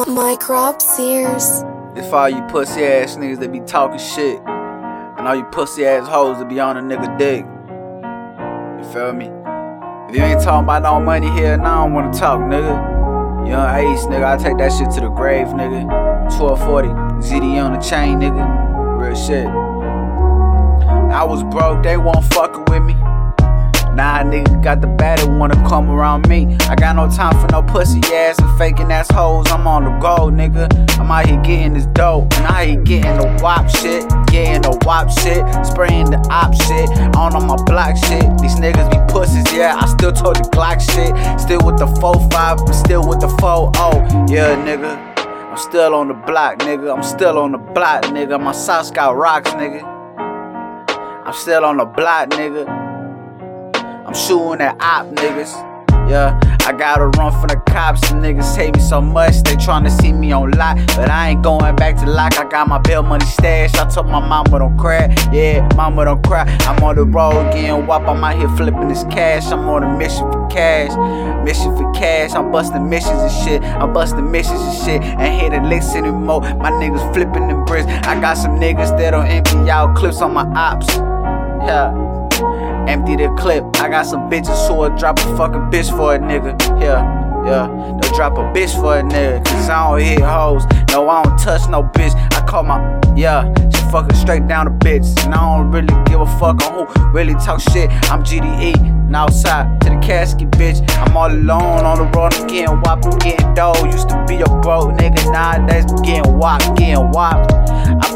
Mike Rob Sears. If all you pussy ass niggas that be talking shit, and all you pussy ass hoes that be on a nigga dick. You feel me? If you ain't talking about no money here, now I don't wanna talk, nigga. Young Ace, nigga, I take that shit to the grave, nigga. 1240, ZD on the chain, nigga. Real shit. I was broke, they won't fuckin' with me. Nah, nigga got the baddie wanna come around me. I got no time for no pussy ass and faking ass hoes. I'm on the go, nigga. I'm out here getting this dope. And I ain't getting the wop shit. Getting the wop shit. Spraying the op shit. On on my block shit. These niggas be pussies, yeah. I still told the Glock shit. Still with the 4-5, but still with the 4-0. Yeah, nigga. I'm still on the block, nigga. I'm still on the block, nigga. My socks got rocks, nigga. I'm still on the block, nigga. I'm shooting at op niggas. Yeah, I gotta run from the cops. The niggas hate me so much, they tryna see me on lock. But I ain't going back to lock. I got my bail money stashed. I told my mama don't cry. Yeah, mama don't cry. I'm on the road getting wop. I'm out here flipping this cash. I'm on a mission for cash. Mission for cash. I'm busting missions and shit. I'm busting missions and shit. Ain't hitting licks anymore. My niggas flipping them bricks. I got some niggas that don't empty out clips on my ops. Yeah. Empty the clip. I got some bitches who will drop a fucking bitch for a nigga. Yeah, yeah. They'll drop a bitch for a nigga. Cause I don't hit hoes. No, I don't touch no bitch. I call my, yeah. She fucking straight down the bitch. And I don't really give a fuck on who really talk shit. I'm GDE. And outside to the casket, bitch. I'm all alone on the road. I'm getting wop. I'm getting dough. Used to be a broke nigga. Nowadays, I'm getting wop. Getting wop.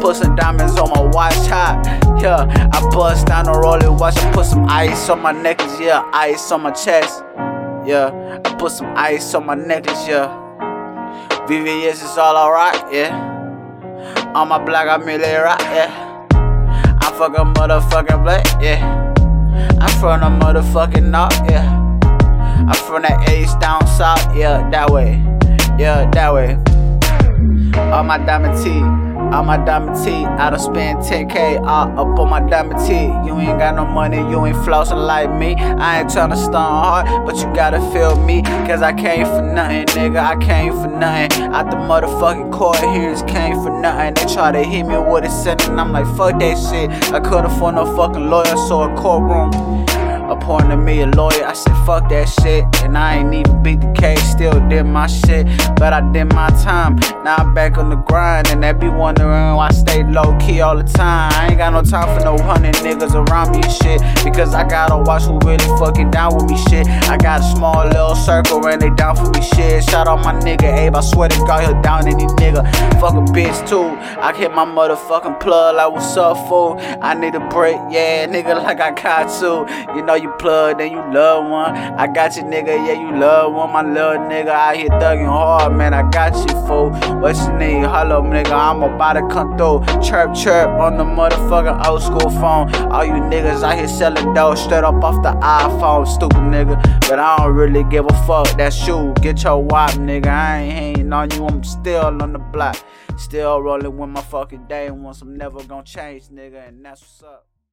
I put some diamonds on my watch hot. Yeah, I bust down the rolling watch. I put some ice on my necklace. Yeah, ice on my chest. Yeah, I put some ice on my necklace. Yeah, VVS is all alright. Yeah, on my block I'm really right. Yeah, I fuck a motherfucking black. Yeah, I'm from the motherfucking north. Yeah, I'm from that east down south. Yeah, that way. Yeah, that way. All my diamond teeth. On my diamond T, I done spent 10k all up on my diamond tee. You ain't got no money, you ain't flossing like me. I ain't tryna stun hard, but you gotta feel me. Cause I came for nothing, nigga. I came for nothing. Out the motherfucking court hearings came for nothing. They try to hit me with a sentence, I'm like, fuck that shit. I couldn't afford no fucking lawyer, so a courtroom appointed me a lawyer. I said, fuck that shit. And I ain't even beat the case, my shit. But I did my time. Now I'm back on the grind. And they be wondering why I stay low key all the time. I ain't got no time for no hundred niggas around me shit. Because I gotta watch who really fucking down with me shit. I got a small little circle and they down for me shit. Shout out my nigga Abe, I swear to God, he'll down any nigga. Fuck a bitch too. I hit my motherfucking plug like, what's up, fool? I need a break, yeah, nigga, like I got to. You know, you plug, then you love one. I got you, nigga, yeah, you love one. My little nigga out here thugging hard, man. I got you, fool. What's your name? Hello, nigga, I'm about to come through. Chirp, chirp on the motherfucking old school phone. All you niggas out here selling dough straight up off the iPhone, stupid nigga. But I don't really give a fuck. That's you. Get your wop, nigga. I ain't hating on you. I'm still on the block. Still rolling with my fucking day. Once I'm never gonna change, nigga. And that's what's up.